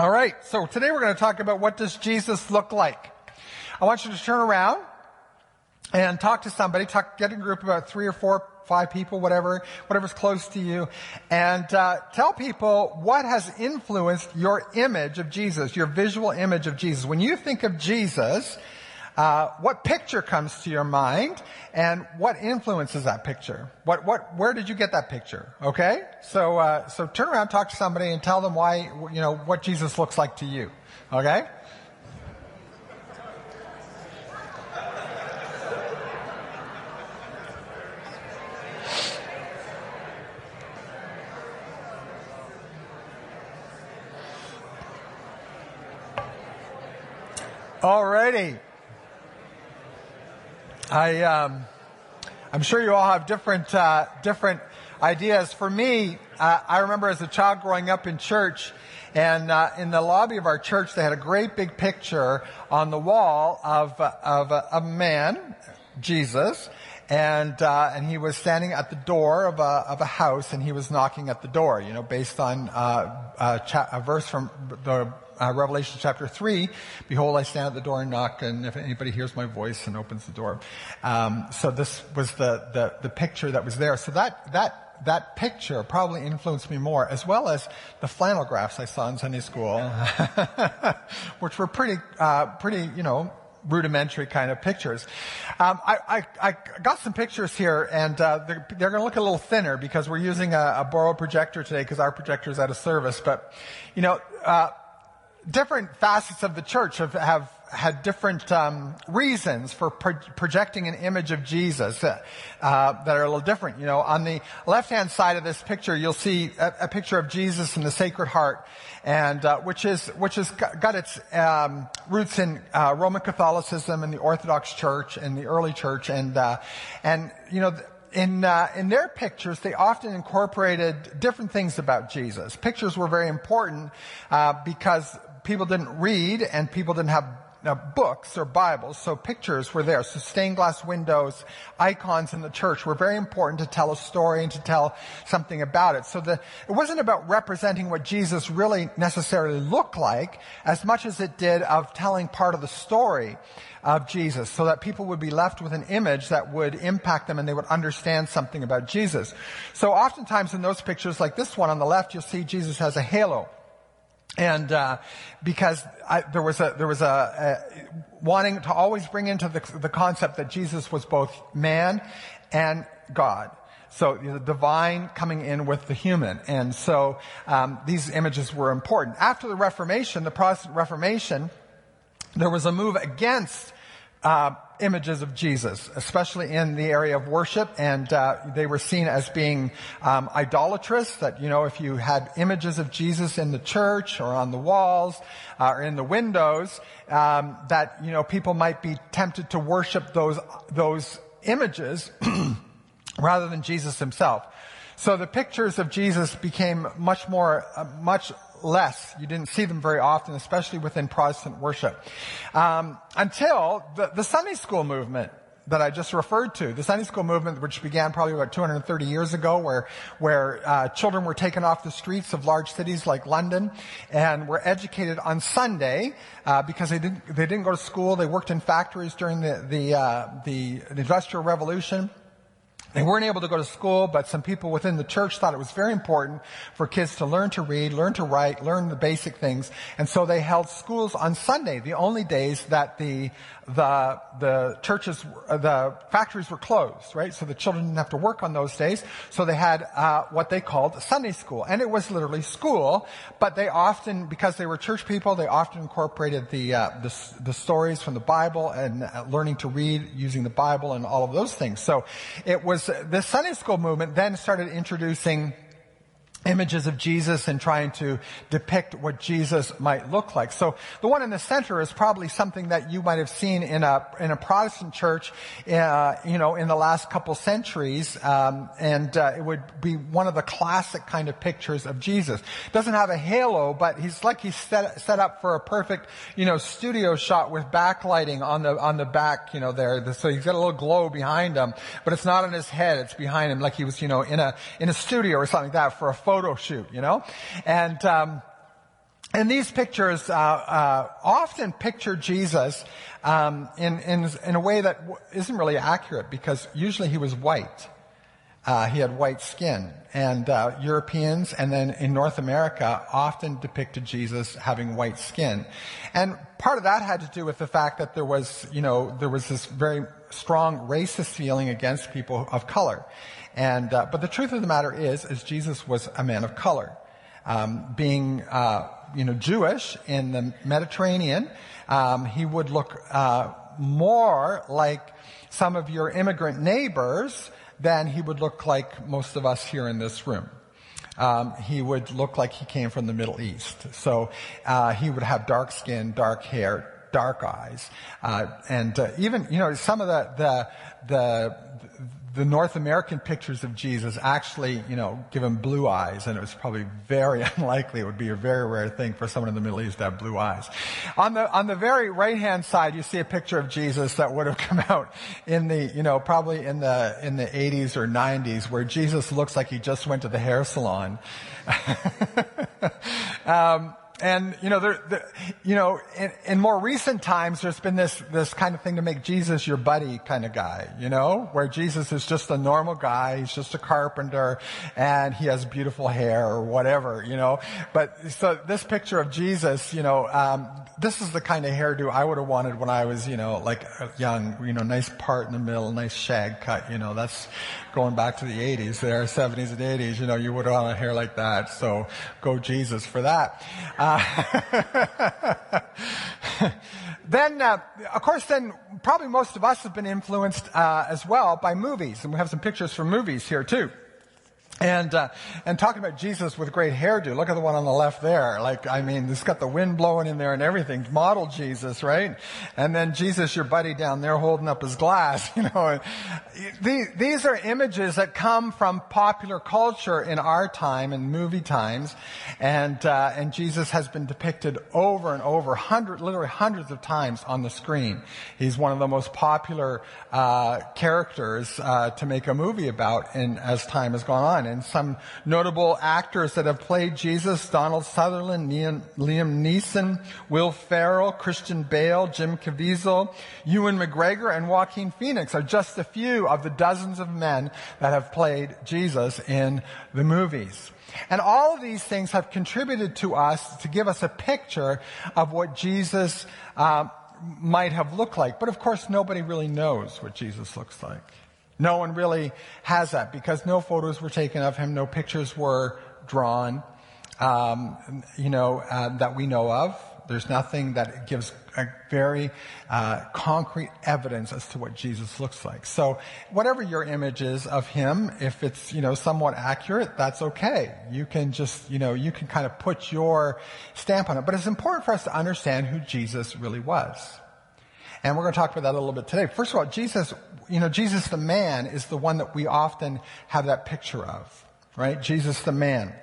All right, so today we're going to talk about what does Jesus look like. I want you to turn around and talk to somebody, talk, get a group of about three or four, five people, whatever, whatever's close to you, and uh, tell people what has influenced your image of Jesus, your visual image of Jesus. When you think of Jesus, uh, what picture comes to your mind and what influences that picture? What, what, where did you get that picture? Okay? So, uh, so turn around, talk to somebody and tell them why, you know, what Jesus looks like to you. Okay? Alrighty. I, um, I'm sure you all have different, uh, different ideas. For me, uh, I remember as a child growing up in church, and uh, in the lobby of our church, they had a great big picture on the wall of of a, a man, Jesus, and uh, and he was standing at the door of a of a house, and he was knocking at the door. You know, based on uh, a, cha- a verse from the uh, Revelation chapter 3, behold, I stand at the door and knock, and if anybody hears my voice and opens the door. Um, so this was the, the, the picture that was there. So that, that, that picture probably influenced me more, as well as the flannel graphs I saw in Sunday school, which were pretty, uh, pretty, you know, rudimentary kind of pictures. Um, I, I, I, got some pictures here, and uh, they're, they're going to look a little thinner because we're using a, a borrowed projector today because our projector is out of service. But you know, uh, different facets of the church have, have had different um, reasons for pro- projecting an image of Jesus uh, uh, that are a little different. You know, on the left-hand side of this picture, you'll see a, a picture of Jesus in the Sacred Heart, and uh, which is which has got its um, roots in uh, Roman Catholicism and the Orthodox Church and the early Church, and uh, and you know in, uh, in their pictures, they often incorporated different things about Jesus. Pictures were very important uh, because people didn't read and people didn't have uh, books or Bibles, so pictures were there. So stained glass windows, icons in the church were very important to tell a story and to tell something about it. So the, it wasn't about representing what Jesus really necessarily looked like as much as it did of telling part of the story of Jesus so that people would be left with an image that would impact them and they would understand something about Jesus. So oftentimes in those pictures like this one on the left, you'll see Jesus has a halo and uh, because I, there was a there was a, a, wanting to always bring into the, the concept that Jesus was both man and God. So the divine coming in with the human, and so um, these images were important. After the Reformation, the Protestant Reformation, there was a move against uh, images of Jesus, especially in the area of worship, and uh, they were seen as being um, idolatrous. That you know, if you had images of Jesus in the church or on the walls uh, or in the windows, um, that you know people might be tempted to worship those those images rather than Jesus himself. So the pictures of Jesus became much more, uh, much less. You didn't see them very often, especially within Protestant worship. Um, until the, the Sunday school movement that I just referred to, the Sunday school movement, which began probably about 230 years ago, where where uh, children were taken off the streets of large cities like London and were educated on Sunday uh, because they didn't they didn't go to school. They worked in factories during the the uh, the Industrial Revolution. They weren't able to go to school, but some people within the church thought it was very important for kids to learn to read, learn to write, learn the basic things. And so they held schools on Sunday, the only days that the, the, the churches, the factories were closed, right? So the children didn't have to work on those days. So they had, uh, what they called Sunday school. And it was literally school, but they often, because they were church people, they often incorporated the, uh, the, the stories from the Bible and uh, learning to read using the Bible and all of those things. So it was was the Sunday school movement then started introducing images of Jesus and trying to depict what Jesus might look like. So the one in the center is probably something that you might have seen in a in a Protestant church, uh, you know, in the last couple centuries, um, and uh, it would be one of the classic kind of pictures of Jesus. Doesn't have a halo, but he's like he's set set up for a perfect, you know, studio shot with backlighting on the on the back, you know, there. So he's got a little glow behind him, but it's not on his head; it's behind him, like he was, you know, in a in a studio or something like that for a photo shoot, you know? And, um, and these pictures uh, uh, often picture Jesus um, in, in, in a way that isn't really accurate because usually he was white. Uh, he had white skin, and uh, Europeans, and then in North America, often depicted Jesus having white skin, and part of that had to do with the fact that there was, you know, there was this very strong racist feeling against people of color, and uh, but the truth of the matter is, is Jesus was a man of color, um, being uh, you know, Jewish in the Mediterranean, um, he would look uh, more like some of your immigrant neighbors than he would look like most of us here in this room. Um, he would look like he came from the Middle East. So uh, he would have dark skin, dark hair, dark eyes, uh, and uh, even you know some of the the the the North American pictures of Jesus actually, you know, give him blue eyes, and it was probably very unlikely. It would be a very rare thing for someone in the Middle East to have blue eyes. On the on the very right hand side, you see a picture of Jesus that would have come out in the, you know, probably in the in the 80s or 90s, where Jesus looks like he just went to the hair salon. um, and you know, there, there, you know, in, in, more recent times, there's been this this kind of thing to make Jesus your buddy kind of guy. You know, where Jesus is just a normal guy, he's just a carpenter, and he has beautiful hair or whatever. You know, but so this picture of Jesus, you know, um, this is the kind of hairdo I would have wanted when I was, you know, like young. You know, nice part in the middle, nice shag cut. You know, that's going back to the 80s, there, 70s and 80s. You know, you would have wanted hair like that. So go Jesus for that. Uh, then, uh, of course, then probably most of us have been influenced uh, as well by movies, and we have some pictures from movies here too. And uh, and talking about Jesus with great hairdo. Look at the one on the left there. Like I mean, it's got the wind blowing in there and everything. Model Jesus, right? And then Jesus, your buddy down there, holding up his glass. You know, these, these are images that come from popular culture in our time and movie times, and uh, and Jesus has been depicted over and over, hundred, literally hundreds of times on the screen. He's one of the most popular uh, characters uh, to make a movie about, in as time has gone on and some notable actors that have played Jesus, Donald Sutherland, Liam Neeson, Will Ferrell, Christian Bale, Jim Caviezel, Ewan McGregor, and Joaquin Phoenix are just a few of the dozens of men that have played Jesus in the movies. And all of these things have contributed to us to give us a picture of what Jesus uh, might have looked like. But of course, nobody really knows what Jesus looks like. No one really has that because no photos were taken of him, no pictures were drawn, um, you know, uh, that we know of. There's nothing that gives a very uh, concrete evidence as to what Jesus looks like. So, whatever your image is of him, if it's you know somewhat accurate, that's okay. You can just you know you can kind of put your stamp on it. But it's important for us to understand who Jesus really was. And we're going to talk about that a little bit today. First of all, Jesus, you know, Jesus the man is the one that we often have that picture of, right? Jesus the man.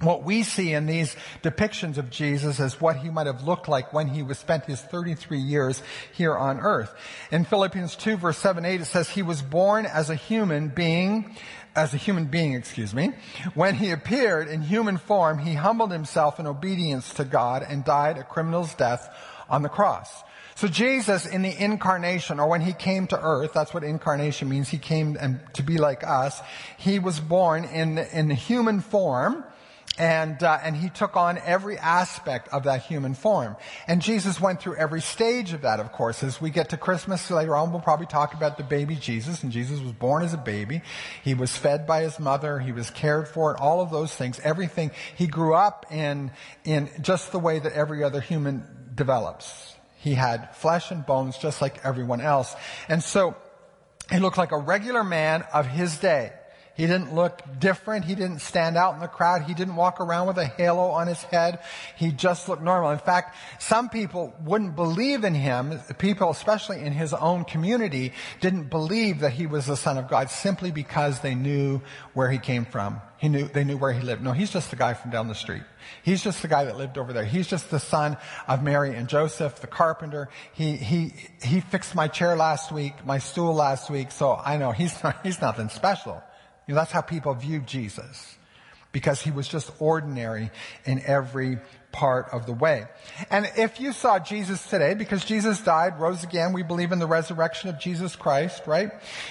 What we see in these depictions of Jesus is what he might have looked like when he was spent his 33 years here on earth. In Philippians 2 verse 7, 8, it says he was born as a human being, as a human being, excuse me. When he appeared in human form, he humbled himself in obedience to God and died a criminal's death on the cross. So Jesus in the incarnation, or when he came to earth, that's what incarnation means. He came and to be like us. He was born in in human form, and uh, and he took on every aspect of that human form. And Jesus went through every stage of that. Of course, as we get to Christmas later on, we'll probably talk about the baby Jesus. And Jesus was born as a baby. He was fed by his mother. He was cared for. And all of those things, everything. He grew up in in just the way that every other human develops. He had flesh and bones just like everyone else. And so he looked like a regular man of his day. He didn't look different. He didn't stand out in the crowd. He didn't walk around with a halo on his head. He just looked normal. In fact, some people wouldn't believe in him. People, especially in his own community, didn't believe that he was the son of God simply because they knew where he came from. He knew, they knew where he lived. No, he's just the guy from down the street. He's just the guy that lived over there. He's just the son of Mary and Joseph, the carpenter. He, he, he fixed my chair last week, my stool last week, so I know he's, not, he's nothing special. You know, that's how people view Jesus. Because he was just ordinary in every part of the way. And if you saw Jesus today, because Jesus died, rose again, we believe in the resurrection of Jesus Christ, right?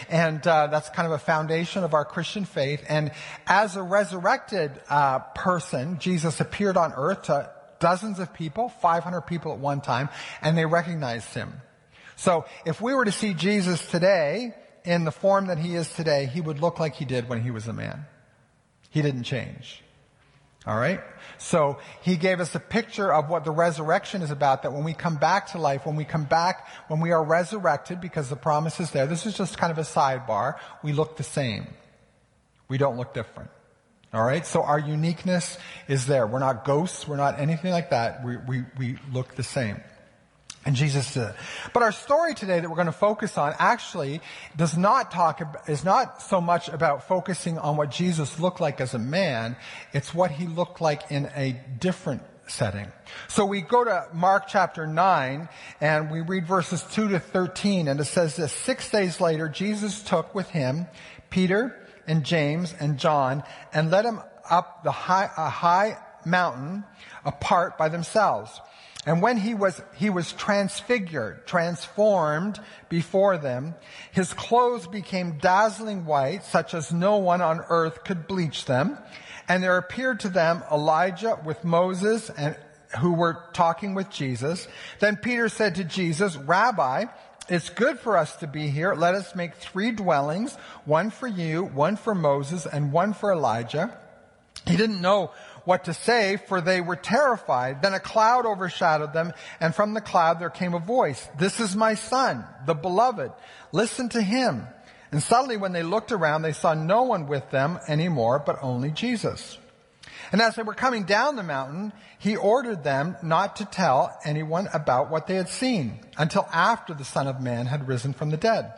And uh, that's kind of a foundation of our Christian faith. And as a resurrected uh, person, Jesus appeared on earth to dozens of people, 500 people at one time, and they recognized him. So if we were to see Jesus today in the form that he is today, he would look like he did when he was a man. He didn't change. All right? So he gave us a picture of what the resurrection is about, that when we come back to life, when we come back, when we are resurrected, because the promise is there, this is just kind of a sidebar, we look the same. We don't look different. All right? So our uniqueness is there. We're not ghosts. We're not anything like that. We, we, we look the same. And Jesus did. But our story today that we're going to focus on actually does not talk, is not so much about focusing on what Jesus looked like as a man. It's what he looked like in a different setting. So we go to Mark chapter 9 and we read verses 2 to 13 and it says this, six days later Jesus took with him Peter and James and John and led them up the high, a high mountain apart by themselves. And when he was, he was transfigured, transformed before them, his clothes became dazzling white, such as no one on earth could bleach them. And there appeared to them Elijah with Moses and who were talking with Jesus. Then Peter said to Jesus, Rabbi, it's good for us to be here. Let us make three dwellings, one for you, one for Moses, and one for Elijah. He didn't know what to say, for they were terrified. Then a cloud overshadowed them, and from the cloud there came a voice. This is my son, the beloved. Listen to him. And suddenly when they looked around, they saw no one with them anymore, but only Jesus. And as they were coming down the mountain, he ordered them not to tell anyone about what they had seen until after the Son of Man had risen from the dead.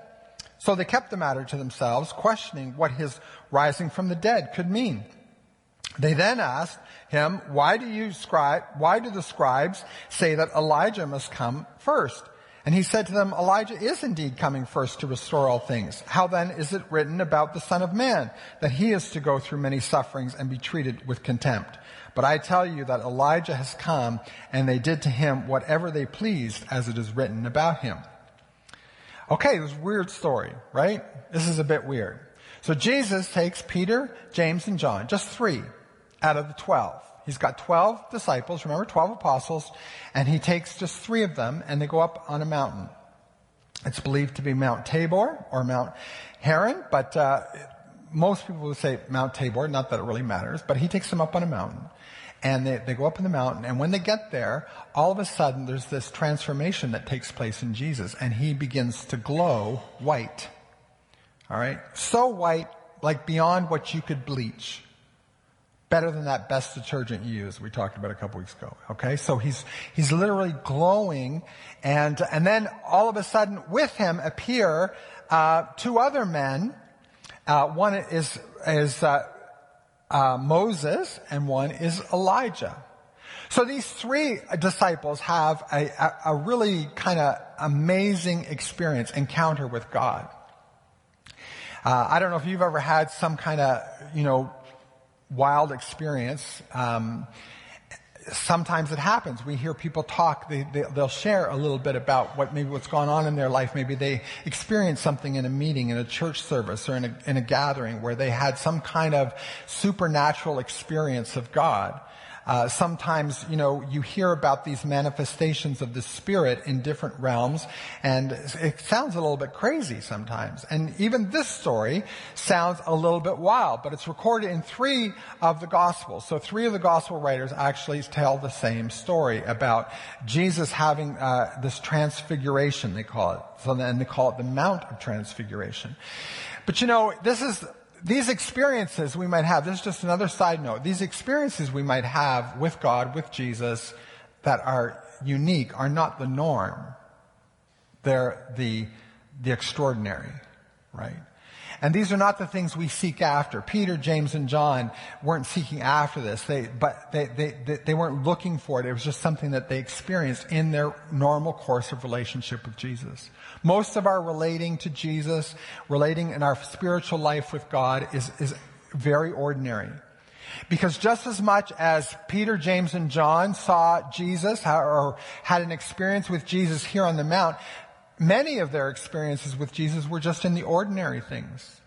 So they kept the matter to themselves, questioning what his rising from the dead could mean. They then asked him, why do you scribe, why do the scribes say that Elijah must come first? And he said to them, Elijah is indeed coming first to restore all things. How then is it written about the Son of Man that he is to go through many sufferings and be treated with contempt? But I tell you that Elijah has come and they did to him whatever they pleased as it is written about him. Okay, this weird story, right? This is a bit weird. So Jesus takes Peter, James, and John, just three, out of the 12. He's got 12 disciples, remember 12 apostles, and he takes just three of them and they go up on a mountain. It's believed to be Mount Tabor or Mount Hermon, but uh, most people would say Mount Tabor, not that it really matters, but he takes them up on a mountain. And they, they go up in the mountain, and when they get there, all of a sudden there's this transformation that takes place in Jesus, and he begins to glow white. Alright? So white, like beyond what you could bleach better than that best detergent you use we talked about a couple weeks ago. Okay, so he's he's literally glowing, and and then all of a sudden with him appear uh, two other men. Uh, one is is uh, uh Moses, and one is Elijah. So these three disciples have a, a, a really kind of amazing experience, encounter with God. Uh, I don't know if you've ever had some kind of, you know, wild experience. Um, sometimes it happens. We hear people talk. They, they, will share a little bit about what maybe what's gone on in their life. Maybe they experienced something in a meeting, in a church service, or in a, in a gathering where they had some kind of supernatural experience of God. Uh, sometimes, you know, you hear about these manifestations of the Spirit in different realms, and it sounds a little bit crazy sometimes. And even this story sounds a little bit wild, but it's recorded in three of the Gospels. So three of the Gospel writers actually tell the same story about Jesus having uh, this transfiguration, they call it. So then they call it the Mount of Transfiguration. But you know, this is these experiences we might have, this is just another side note, these experiences we might have with God, with Jesus, that are unique are not the norm. They're the, the extraordinary, right? And these are not the things we seek after. Peter, James, and John weren't seeking after this. They, but they, they, they, they weren't looking for it. It was just something that they experienced in their normal course of relationship with Jesus. Most of our relating to Jesus, relating in our spiritual life with God is, is very ordinary. Because just as much as Peter, James, and John saw Jesus or had an experience with Jesus here on the Mount, many of their experiences with Jesus were just in the ordinary things.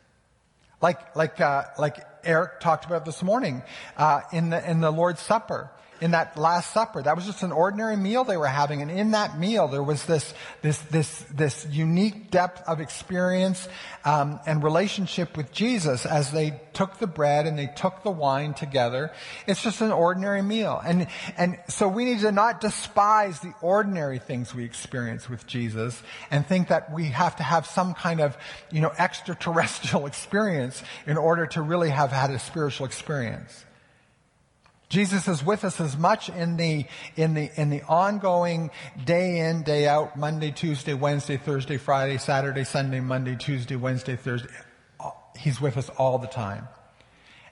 Like, like, uh, like Eric talked about this morning, uh, in the, in the Lord's Supper in that Last Supper. That was just an ordinary meal they were having. And in that meal, there was this, this, this, this unique depth of experience um, and relationship with Jesus as they took the bread and they took the wine together. It's just an ordinary meal. And, and so we need to not despise the ordinary things we experience with Jesus and think that we have to have some kind of, you know, extraterrestrial experience in order to really have had a spiritual experience. Jesus is with us as much in the, in the, in the ongoing day in, day out, Monday, Tuesday, Wednesday, Thursday, Friday, Saturday, Sunday, Monday, Tuesday, Wednesday, Thursday. He's with us all the time.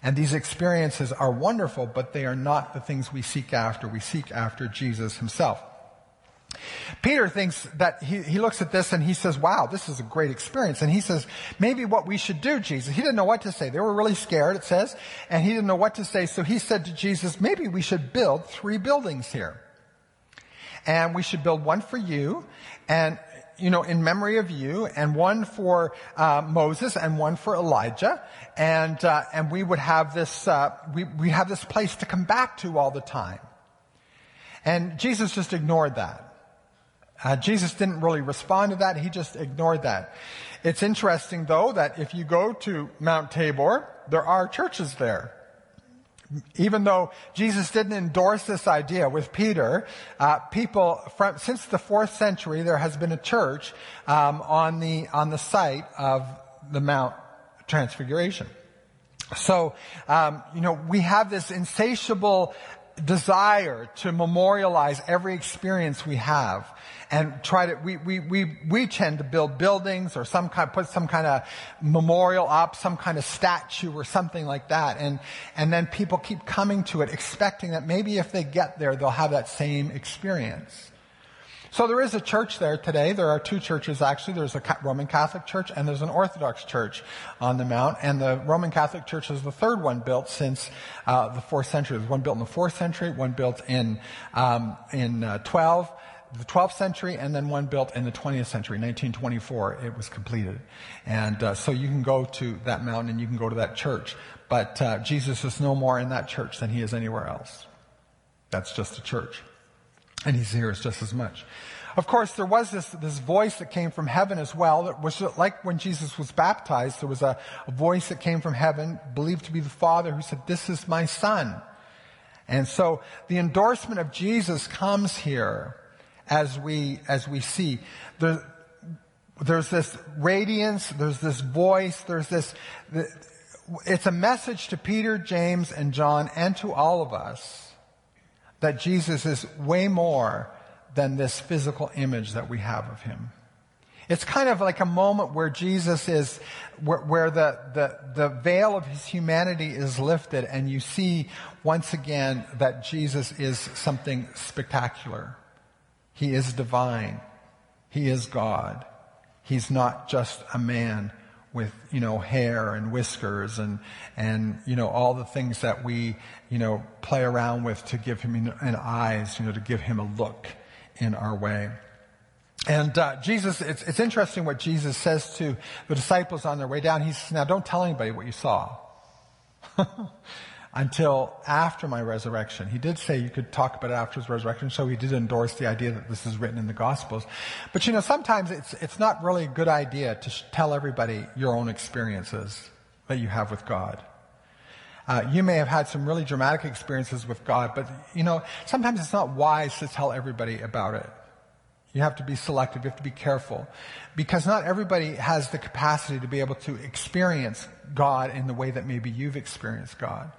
And these experiences are wonderful, but they are not the things we seek after. We seek after Jesus himself. Peter thinks that he, he looks at this and he says, wow, this is a great experience. And he says, maybe what we should do, Jesus. He didn't know what to say. They were really scared, it says, and he didn't know what to say. So he said to Jesus, maybe we should build three buildings here. And we should build one for you and, you know, in memory of you and one for uh, Moses and one for Elijah. And, uh, and we would have this, uh, we, we have this place to come back to all the time. And Jesus just ignored that. Uh, Jesus didn't really respond to that. He just ignored that. It's interesting though that if you go to Mount Tabor, there are churches there. Even though Jesus didn't endorse this idea with Peter, uh, people from, since the fourth century there has been a church um, on the on the site of the Mount Transfiguration. So, um, you know, we have this insatiable desire to memorialize every experience we have and try to, we, we, we, we tend to build buildings or some kind, put some kind of memorial up, some kind of statue or something like that. And, and then people keep coming to it expecting that maybe if they get there, they'll have that same experience. So there is a church there today. There are two churches actually. There's a Roman Catholic church and there's an Orthodox church on the mount. And the Roman Catholic church is the third one built since uh, the fourth century. There's one built in the fourth century, one built in um, in uh, 12 the 12th century and then one built in the 20th century 1924 it was completed and uh, so you can go to that mountain and you can go to that church but uh, jesus is no more in that church than he is anywhere else that's just a church and he's here just as much. Of course, there was this, this voice that came from heaven as well. That was like when Jesus was baptized, there was a, a voice that came from heaven, believed to be the Father, who said, this is my son. And so the endorsement of Jesus comes here as we, as we see. There, there's this radiance, there's this voice, there's this, it's a message to Peter, James, and John, and to all of us that Jesus is way more than this physical image that we have of him. It's kind of like a moment where Jesus is, where, where the, the, the veil of his humanity is lifted and you see once again that Jesus is something spectacular. He is divine. He is God. He's not just a man with, you know, hair and whiskers and, and, you know, all the things that we, you know, play around with to give him an eyes, you know, to give him a look in our way. And uh, Jesus, it's, it's interesting what Jesus says to the disciples on their way down. He says, now don't tell anybody what you saw. until after my resurrection. He did say you could talk about it after his resurrection, so he did endorse the idea that this is written in the Gospels. But you know, sometimes it's, it's not really a good idea to sh- tell everybody your own experiences that you have with God. Uh, you may have had some really dramatic experiences with God, but you know, sometimes it's not wise to tell everybody about it. You have to be selective. You have to be careful. Because not everybody has the capacity to be able to experience God in the way that maybe you've experienced God.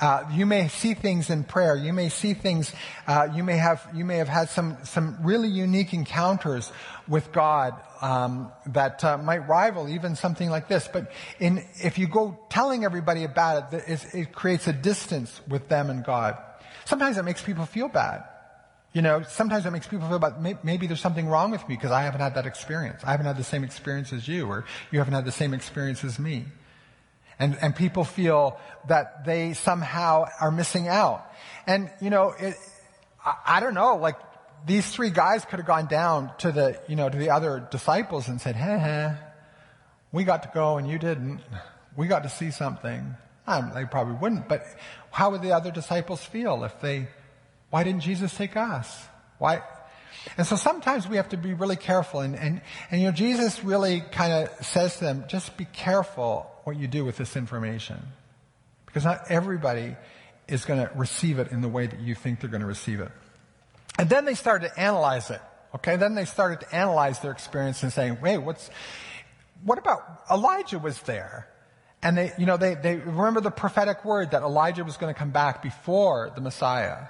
Uh, you may see things in prayer. You may see things. Uh, you may have you may have had some some really unique encounters with God um, that uh, might rival even something like this. But in, if you go telling everybody about it, it, it creates a distance with them and God. Sometimes it makes people feel bad. You know, sometimes it makes people feel about maybe there's something wrong with me because I haven't had that experience. I haven't had the same experience as you, or you haven't had the same experience as me. And, and people feel that they somehow are missing out. And, you know, it, I, I don't know, like, these three guys could have gone down to the, you know, to the other disciples and said, hey, hey, we got to go and you didn't. We got to see something. Um, they probably wouldn't, but how would the other disciples feel if they, why didn't Jesus take us? Why? And so sometimes we have to be really careful and, and, and you know, Jesus really kind of says to them, just be careful what you do with this information. Because not everybody is going to receive it in the way that you think they're going to receive it. And then they started to analyze it. Okay, then they started to analyze their experience and saying, wait, what's, what about Elijah was there? And they, you know, they, they remember the prophetic word that Elijah was going to come back before the Messiah.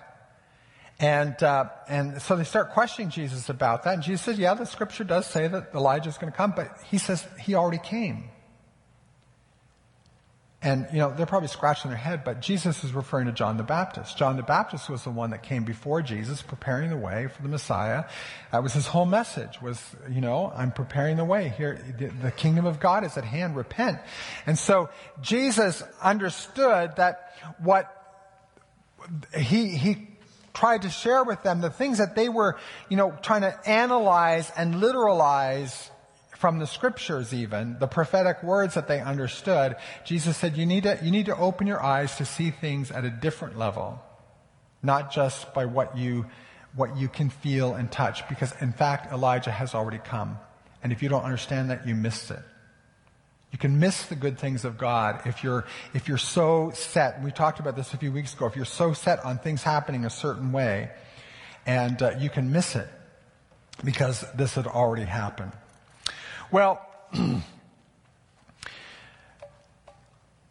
And, uh, and so they start questioning Jesus about that. And Jesus says, yeah, the scripture does say that Elijah is going to come, but he says he already came. And, you know, they're probably scratching their head, but Jesus is referring to John the Baptist. John the Baptist was the one that came before Jesus, preparing the way for the Messiah. That was his whole message, was, you know, I'm preparing the way. Here, the kingdom of God is at hand, repent. And so Jesus understood that what he, he tried to share with them, the things that they were, you know, trying to analyze and literalize from the scriptures even, the prophetic words that they understood, Jesus said, you need to, you need to open your eyes to see things at a different level. Not just by what you, what you can feel and touch, because in fact, Elijah has already come. And if you don't understand that, you missed it. You can miss the good things of God if you're, if you're so set. We talked about this a few weeks ago. If you're so set on things happening a certain way, and uh, you can miss it because this had already happened. Well,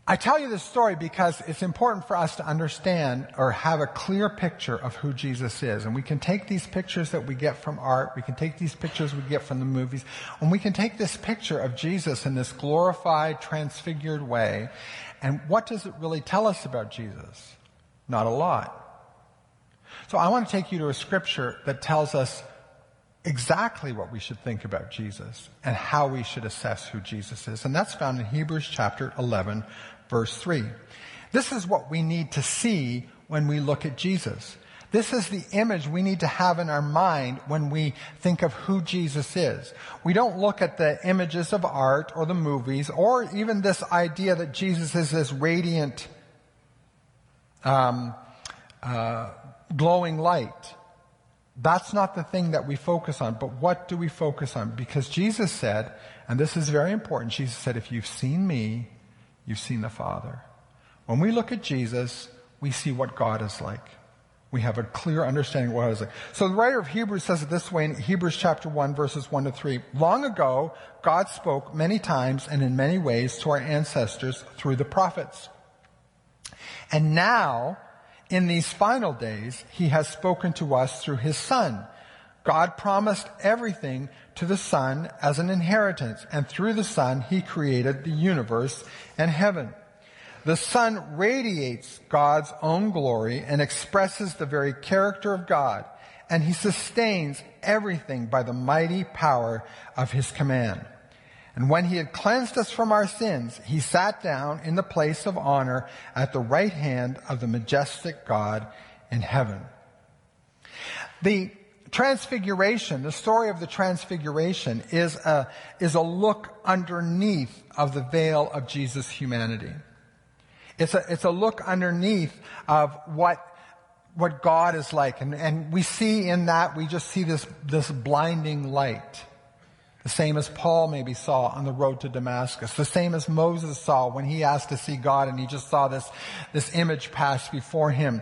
I tell you this story because it's important for us to understand or have a clear picture of who Jesus is. And we can take these pictures that we get from art, we can take these pictures we get from the movies, and we can take this picture of Jesus in this glorified, transfigured way. And what does it really tell us about Jesus? Not a lot. So I want to take you to a scripture that tells us exactly what we should think about Jesus and how we should assess who Jesus is. And that's found in Hebrews chapter 11, verse 3. This is what we need to see when we look at Jesus. This is the image we need to have in our mind when we think of who Jesus is. We don't look at the images of art or the movies or even this idea that Jesus is this radiant, um, uh, glowing light. That's not the thing that we focus on, but what do we focus on? Because Jesus said, and this is very important, Jesus said, if you've seen me, you've seen the Father. When we look at Jesus, we see what God is like. We have a clear understanding of what God is like. So the writer of Hebrews says it this way in Hebrews chapter 1 verses 1 to 3. Long ago, God spoke many times and in many ways to our ancestors through the prophets. And now, in these final days, he has spoken to us through his son. God promised everything to the son as an inheritance, and through the son, he created the universe and heaven. The son radiates God's own glory and expresses the very character of God, and he sustains everything by the mighty power of his command. And when he had cleansed us from our sins, he sat down in the place of honor at the right hand of the majestic God in heaven. The transfiguration, the story of the transfiguration is a, is a look underneath of the veil of Jesus' humanity. It's a, it's a look underneath of what, what God is like. And, and we see in that, we just see this, this blinding light. The same as Paul maybe saw on the road to Damascus. The same as Moses saw when he asked to see God and he just saw this, this image pass before him.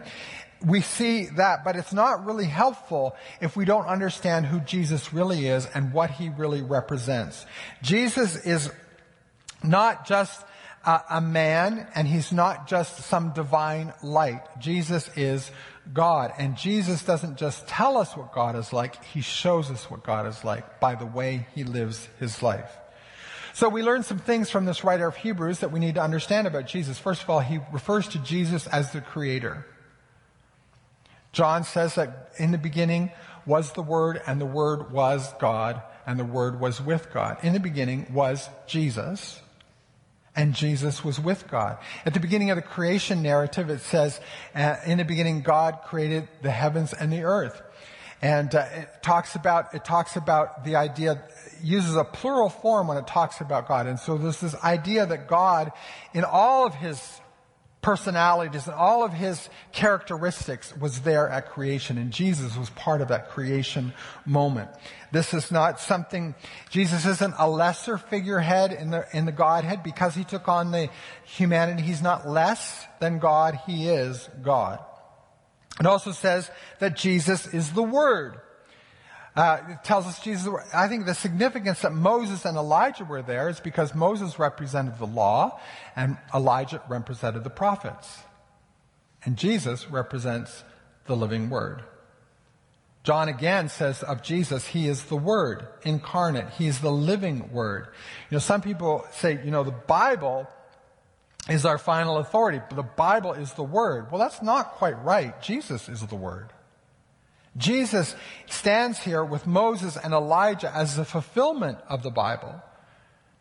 We see that, but it's not really helpful if we don't understand who Jesus really is and what he really represents. Jesus is not just a, a man and he's not just some divine light. Jesus is God. And Jesus doesn't just tell us what God is like, He shows us what God is like by the way He lives His life. So we learn some things from this writer of Hebrews that we need to understand about Jesus. First of all, he refers to Jesus as the creator. John says that in the beginning was the Word, and the Word was God, and the Word was with God. In the beginning was Jesus. and Jesus was with God. At the beginning of the creation narrative, it says, uh, in the beginning, God created the heavens and the earth. And uh, it talks about, it talks about the idea, uses a plural form when it talks about God. And so there's this idea that God, in all of his personalities and all of his characteristics was there at creation and Jesus was part of that creation moment. This is not something, Jesus isn't a lesser figurehead in the, in the Godhead because he took on the humanity. He's not less than God. He is God. It also says that Jesus is the Word. Uh, it tells us Jesus. I think the significance that Moses and Elijah were there is because Moses represented the law, and Elijah represented the prophets, and Jesus represents the living Word. John again says of Jesus, He is the Word incarnate. He is the living Word. You know, some people say, you know, the Bible is our final authority, but the Bible is the Word. Well, that's not quite right. Jesus is the Word. Jesus stands here with Moses and Elijah as the fulfillment of the Bible.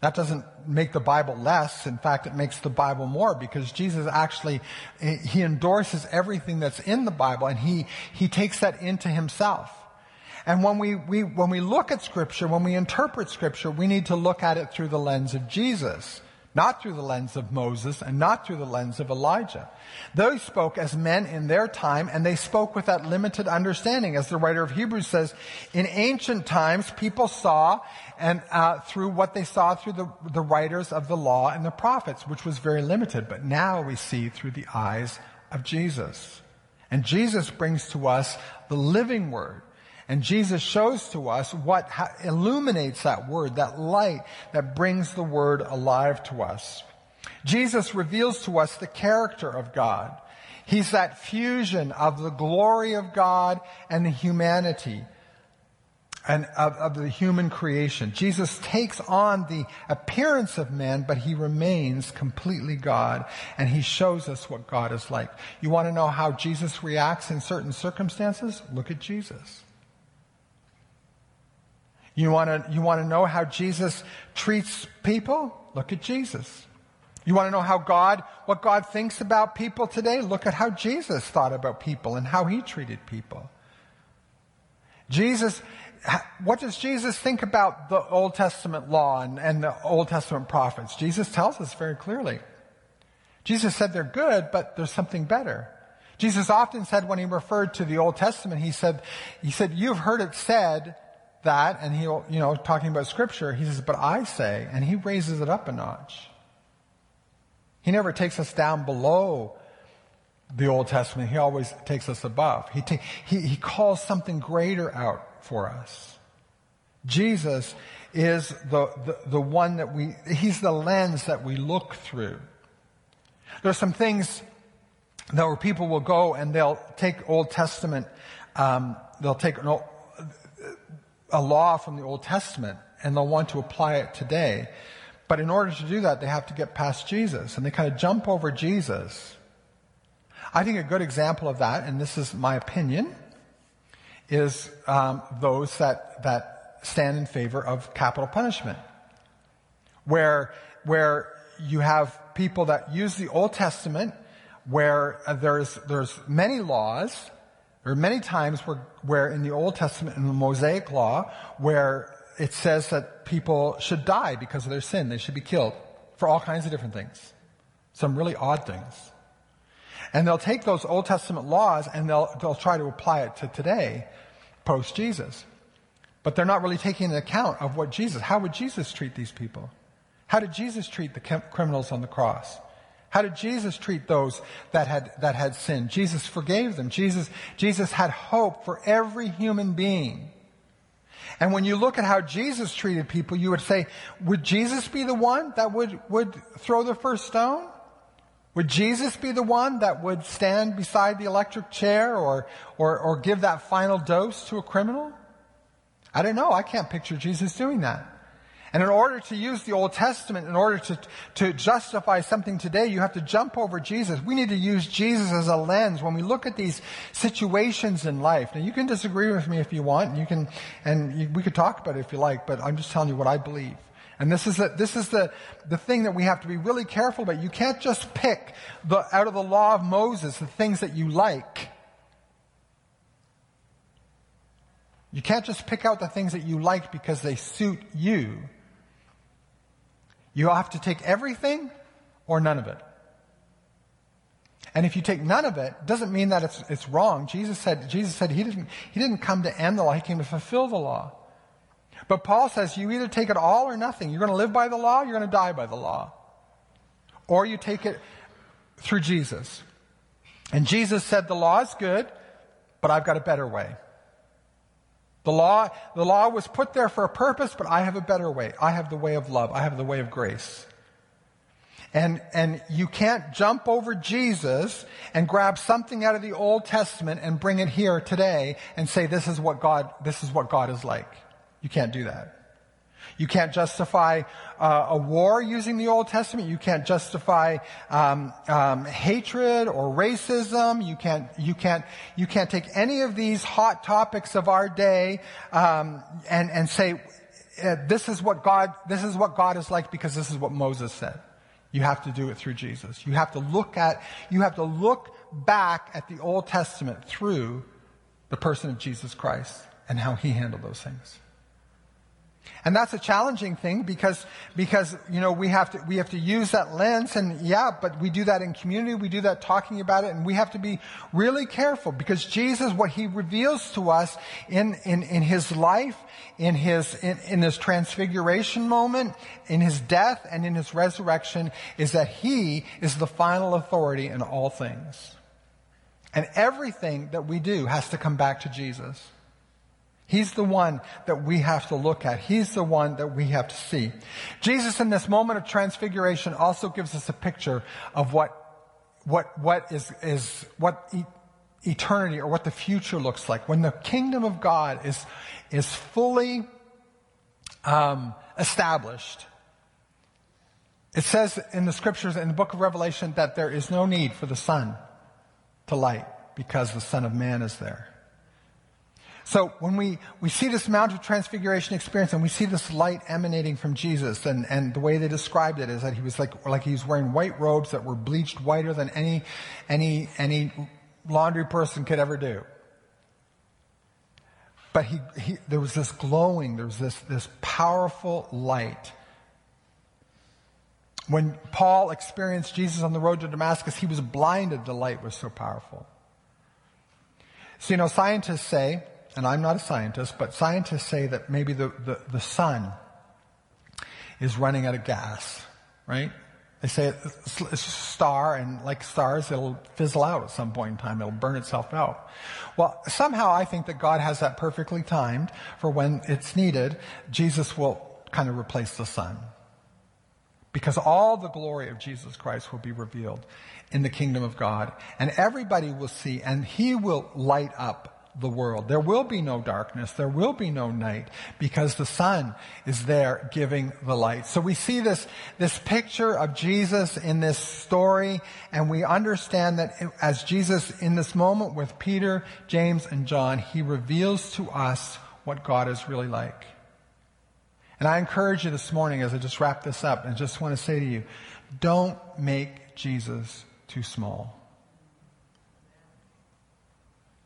That doesn't make the Bible less. In fact, it makes the Bible more because Jesus actually, he endorses everything that's in the Bible and he, he takes that into himself. And when we, we, when we look at scripture, when we interpret scripture, we need to look at it through the lens of Jesus not through the lens of Moses and not through the lens of Elijah. Those spoke as men in their time and they spoke with that limited understanding. As the writer of Hebrews says, in ancient times, people saw and uh, through what they saw through the, the writers of the law and the prophets, which was very limited. But now we see through the eyes of Jesus. And Jesus brings to us the living word and Jesus shows to us what illuminates that word, that light that brings the word alive to us. Jesus reveals to us the character of God. He's that fusion of the glory of God and the humanity and of, of, the human creation. Jesus takes on the appearance of man, but he remains completely God, and he shows us what God is like. You want to know how Jesus reacts in certain circumstances? Look at Jesus. You want to you want to know how Jesus treats people? Look at Jesus. You want to know how God what God thinks about people today? Look at how Jesus thought about people and how he treated people. Jesus what does Jesus think about the Old Testament law and, and the Old Testament prophets? Jesus tells us very clearly. Jesus said they're good, but there's something better. Jesus often said when he referred to the Old Testament, he said, he said, you've heard it said, that, and he'll, you know, talking about scripture, he says, but I say, and he raises it up a notch. He never takes us down below the Old Testament. He always takes us above. He, ta- he, he calls something greater out for us. Jesus is the, the, the one that we, he's the lens that we look through. There's some things that where people will go and they'll take Old Testament, um, they'll take an old, a law from the Old Testament and they'll want to apply it today. But in order to do that, they have to get past Jesus and they kind of jump over Jesus. I think a good example of that, and this is my opinion, is um, those that, that stand in favor of capital punishment. Where, where you have people that use the Old Testament where uh, there's, there's many laws there are many times where, where in the Old Testament, in the Mosaic Law, where it says that people should die because of their sin. They should be killed for all kinds of different things. Some really odd things. And they'll take those Old Testament laws and they'll, they'll try to apply it to today, post Jesus. But they're not really taking into account of what Jesus, how would Jesus treat these people? How did Jesus treat the criminals on the cross? How did Jesus treat those that had, that had sinned? Jesus forgave them. Jesus, Jesus had hope for every human being. And when you look at how Jesus treated people, you would say, would Jesus be the one that would, would throw the first stone? Would Jesus be the one that would stand beside the electric chair or, or, or give that final dose to a criminal? I don't know. I can't picture Jesus doing that. And in order to use the Old Testament, in order to, to justify something today, you have to jump over Jesus. We need to use Jesus as a lens when we look at these situations in life. Now you can disagree with me if you want, and you can, and you, we could talk about it if you like, but I'm just telling you what I believe. And this is, the, this is the, the thing that we have to be really careful about. You can't just pick the, out of the law of Moses the things that you like. You can't just pick out the things that you like because they suit you. You have to take everything or none of it. And if you take none of it, doesn't mean that it's, it's wrong. Jesus said, Jesus said he didn't, he didn't come to end the law, he came to fulfill the law. But Paul says you either take it all or nothing. You're going to live by the law, you're going to die by the law. Or you take it through Jesus. And Jesus said the law is good, but I've got a better way. The law, the law was put there for a purpose, but I have a better way. I have the way of love. I have the way of grace. And, and you can't jump over Jesus and grab something out of the Old Testament and bring it here today and say this is what God, this is what God is like. You can't do that. You can't justify uh, a war using the Old Testament. You can't justify um, um, hatred or racism. You can't. You can't. You can't take any of these hot topics of our day um, and and say uh, this is what God. This is what God is like because this is what Moses said. You have to do it through Jesus. You have to look at. You have to look back at the Old Testament through the person of Jesus Christ and how He handled those things. And that's a challenging thing because, because, you know, we have to, we have to use that lens and yeah, but we do that in community, we do that talking about it, and we have to be really careful because Jesus, what he reveals to us in, in, in his life, in his, in, in his transfiguration moment, in his death, and in his resurrection is that he is the final authority in all things. And everything that we do has to come back to Jesus. He's the one that we have to look at. He's the one that we have to see. Jesus in this moment of transfiguration also gives us a picture of what, what, what is, is, what e- eternity or what the future looks like. When the kingdom of God is, is fully, um, established. It says in the scriptures in the book of Revelation that there is no need for the sun to light because the Son of Man is there. So when we, we see this Mount of Transfiguration experience and we see this light emanating from Jesus and, and the way they described it is that he was like, like he was wearing white robes that were bleached whiter than any, any, any laundry person could ever do. But he, he, there was this glowing, there was this, this powerful light. When Paul experienced Jesus on the road to Damascus, he was blinded. The light was so powerful. So, you know, scientists say and I'm not a scientist, but scientists say that maybe the, the, the sun is running out of gas, right? They say it's, a star, and like stars, it'll fizzle out at some point in time. It'll burn itself out. Well, somehow I think that God has that perfectly timed for when it's needed. Jesus will kind of replace the sun. Because all the glory of Jesus Christ will be revealed in the kingdom of God, and everybody will see, and He will light up the world. There will be no darkness. There will be no night because the sun is there giving the light. So we see this, this picture of Jesus in this story and we understand that as Jesus in this moment with Peter, James, and John, he reveals to us what God is really like. And I encourage you this morning as I just wrap this up and just want to say to you, don't make Jesus too small.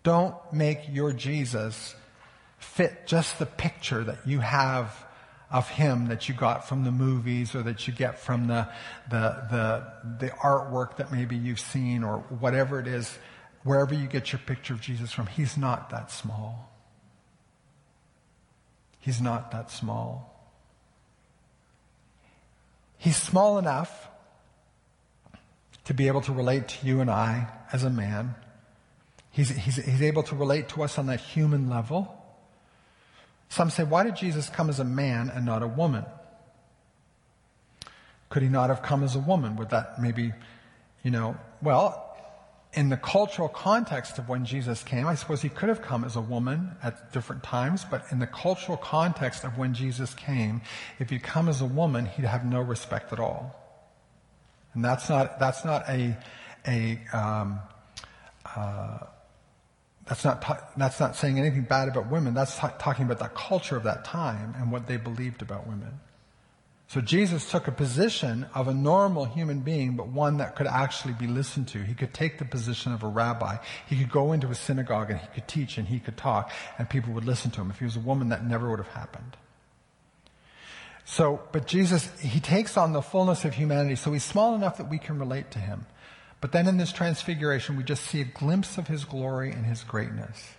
Don't make your Jesus fit just the picture that you have of him that you got from the movies or that you get from the, the, the, the artwork that maybe you've seen or whatever it is, wherever you get your picture of Jesus from. He's not that small. He's not that small. He's small enough to be able to relate to you and I as a man. He's, he's, he's able to relate to us on that human level. Some say, why did Jesus come as a man and not a woman? Could he not have come as a woman? Would that maybe, you know, well, in the cultural context of when Jesus came, I suppose he could have come as a woman at different times, but in the cultural context of when Jesus came, if he'd come as a woman, he'd have no respect at all. And that's not, that's not a, a, um, uh, that's not, ta- that's not saying anything bad about women. That's ta- talking about the culture of that time and what they believed about women. So Jesus took a position of a normal human being, but one that could actually be listened to. He could take the position of a rabbi. He could go into a synagogue and he could teach and he could talk and people would listen to him. If he was a woman, that never would have happened. So, but Jesus, he takes on the fullness of humanity, so he's small enough that we can relate to him. But then in this transfiguration, we just see a glimpse of his glory and his greatness.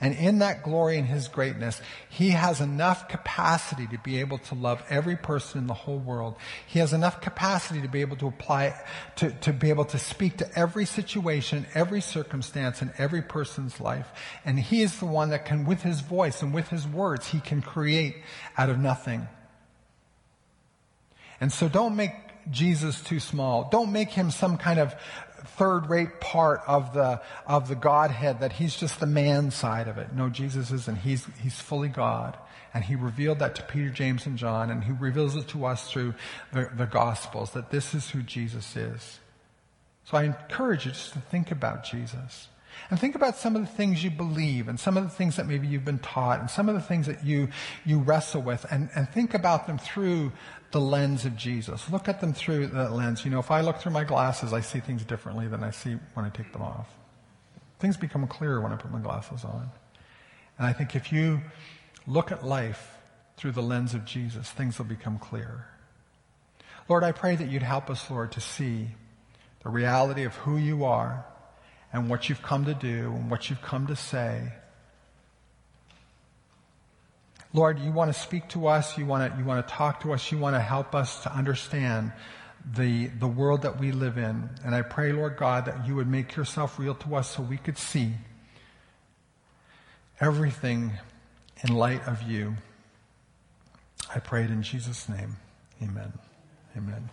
And in that glory and his greatness, he has enough capacity to be able to love every person in the whole world. He has enough capacity to be able to apply, to, to be able to speak to every situation, every circumstance in every person's life. And he is the one that can, with his voice and with his words, he can create out of nothing. And so don't make Jesus too small. Don't make him some kind of third rate part of the, of the Godhead, that he's just the man side of it. No, Jesus isn't. He's, he's fully God. And he revealed that to Peter, James, and John, and he reveals it to us through the, the Gospels, that this is who Jesus is. So I encourage you just to think about Jesus. And think about some of the things you believe and some of the things that maybe you've been taught and some of the things that you, you wrestle with and, and think about them through the lens of Jesus. Look at them through that lens. You know, if I look through my glasses, I see things differently than I see when I take them off. Things become clearer when I put my glasses on. And I think if you look at life through the lens of Jesus, things will become clearer. Lord, I pray that you'd help us, Lord, to see the reality of who you are and what you've come to do and what you've come to say Lord, you want to speak to us. You want to, you want to talk to us. You want to help us to understand the, the world that we live in. And I pray, Lord God, that you would make yourself real to us so we could see everything in light of you. I pray it in Jesus' name. Amen. Amen.